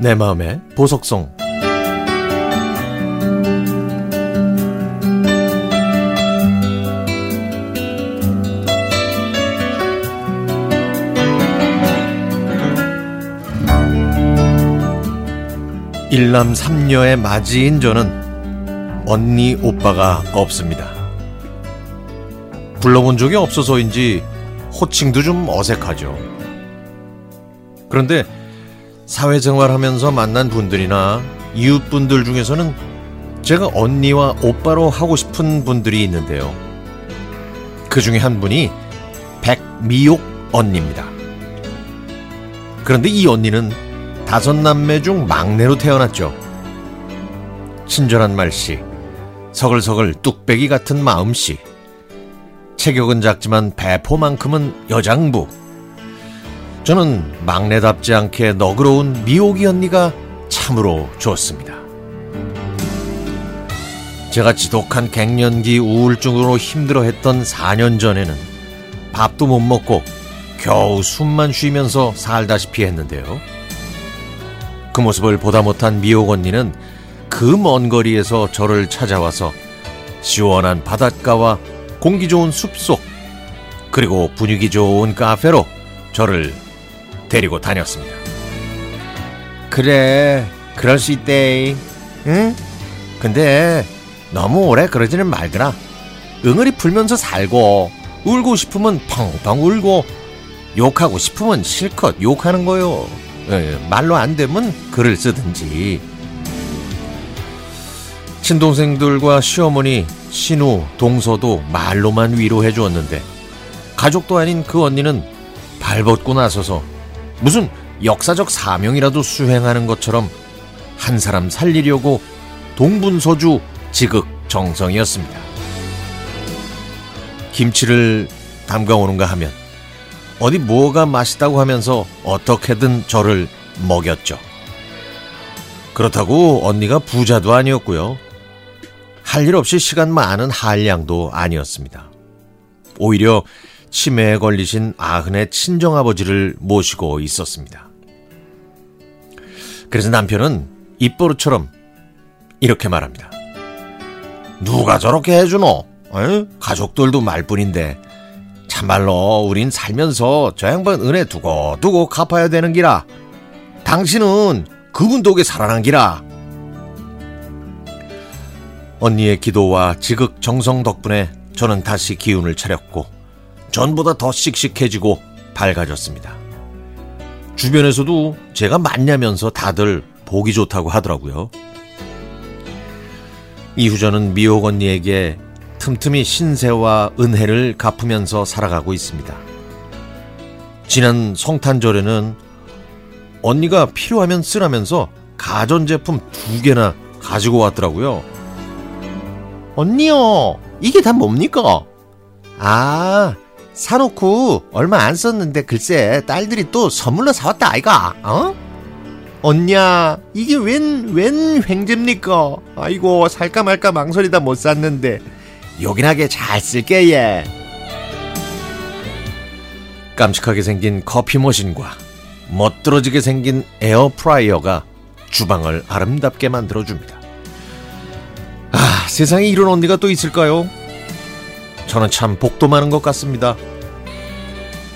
내 마음의 보석성 일남 삼녀의 맞이인 저는 언니 오빠가 없습니다. 불러본 적이 없어서인지 호칭도 좀 어색하죠. 그런데 사회생활 하면서 만난 분들이나 이웃분들 중에서는 제가 언니와 오빠로 하고 싶은 분들이 있는데요. 그 중에 한 분이 백미옥 언니입니다. 그런데 이 언니는 다섯 남매 중 막내로 태어났죠. 친절한 말씨, 서글서글 뚝배기 같은 마음씨, 체격은 작지만 배포만큼은 여장부. 저는 막내답지 않게 너그러운 미옥이 언니가 참으로 좋습니다. 제가 지독한 갱년기 우울증으로 힘들어했던 4년 전에는 밥도 못 먹고 겨우 숨만 쉬면서 살다시피 했는데요. 그 모습을 보다 못한 미옥 언니는 그 먼 거리에서 저를 찾아와서 시원한 바닷가와 공기 좋은 숲속 그리고 분위기 좋은 카페로 저를 데리고 다녔습니다. 그래, 그럴 수 있대. 응? 근데 너무 오래 그러지는 말더라. 응어리 풀면서 살고 울고 싶으면 펑펑 울고 욕하고 싶으면 실컷 욕하는 거요. 예, 말로 안 되면 글을 쓰든지. 친동생들과 시어머니, 신우, 동서도 말로만 위로해 주었는데 가족도 아닌 그 언니는 발벗고 나서서 무슨 역사적 사명이라도 수행하는 것처럼 한 사람 살리려고 동분서주 지극정성이었습니다. 김치를 담가오는가 하면 어디 뭐가 맛있다고 하면서 어떻게든 저를 먹였죠. 그렇다고 언니가 부자도 아니었고요. 할 일 없이 시간 많은 한량도 아니었습니다. 오히려 치매에 걸리신 아흔의 친정아버지를 모시고 있었습니다. 그래서 남편은 입버릇처럼 이렇게 말합니다. 누가 저렇게 해주노? 에? 가족들도 말뿐인데 참말로 우린 살면서 저 양반 은혜 두고 두고 갚아야 되는 기라. 당신은 그분 덕에 살아난 기라. 언니의 기도와 지극 정성 덕분에 저는 다시 기운을 차렸고 전보다 더 씩씩해지고 밝아졌습니다. 주변에서도 제가 맞냐면서 다들 보기 좋다고 하더라고요. 이후 저는 미옥 언니에게 틈틈이 신세와 은혜를 갚으면서 살아가고 있습니다. 지난 성탄절에는 언니가 필요하면 쓰라면서 가전제품 두 개나 가지고 왔더라고요. 언니요, 이게 다 뭡니까? 아, 사놓고 얼마 안 썼는데 글쎄 딸들이 또 선물로 사왔다 아이가, 어? 언니야, 이게 웬, 웬 횡재입니까? 아이고, 살까 말까 망설이다 못 샀는데. 요긴하게 잘 쓸게, 예. 깜찍하게 생긴 커피 머신과 멋들어지게 생긴 에어프라이어가 주방을 아름답게 만들어줍니다. 아, 세상에 이런 언니가 또 있을까요? 저는 참 복도 많은 것 같습니다.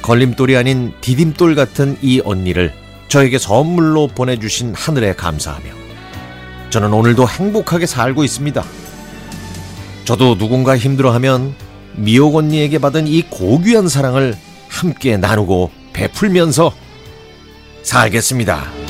걸림돌이 아닌 디딤돌 같은 이 언니를 저에게 선물로 보내주신 하늘에 감사하며 저는 오늘도 행복하게 살고 있습니다. 저도 누군가 힘들어하면 미옥 언니에게 받은 이 고귀한 사랑을 함께 나누고 베풀면서 살겠습니다.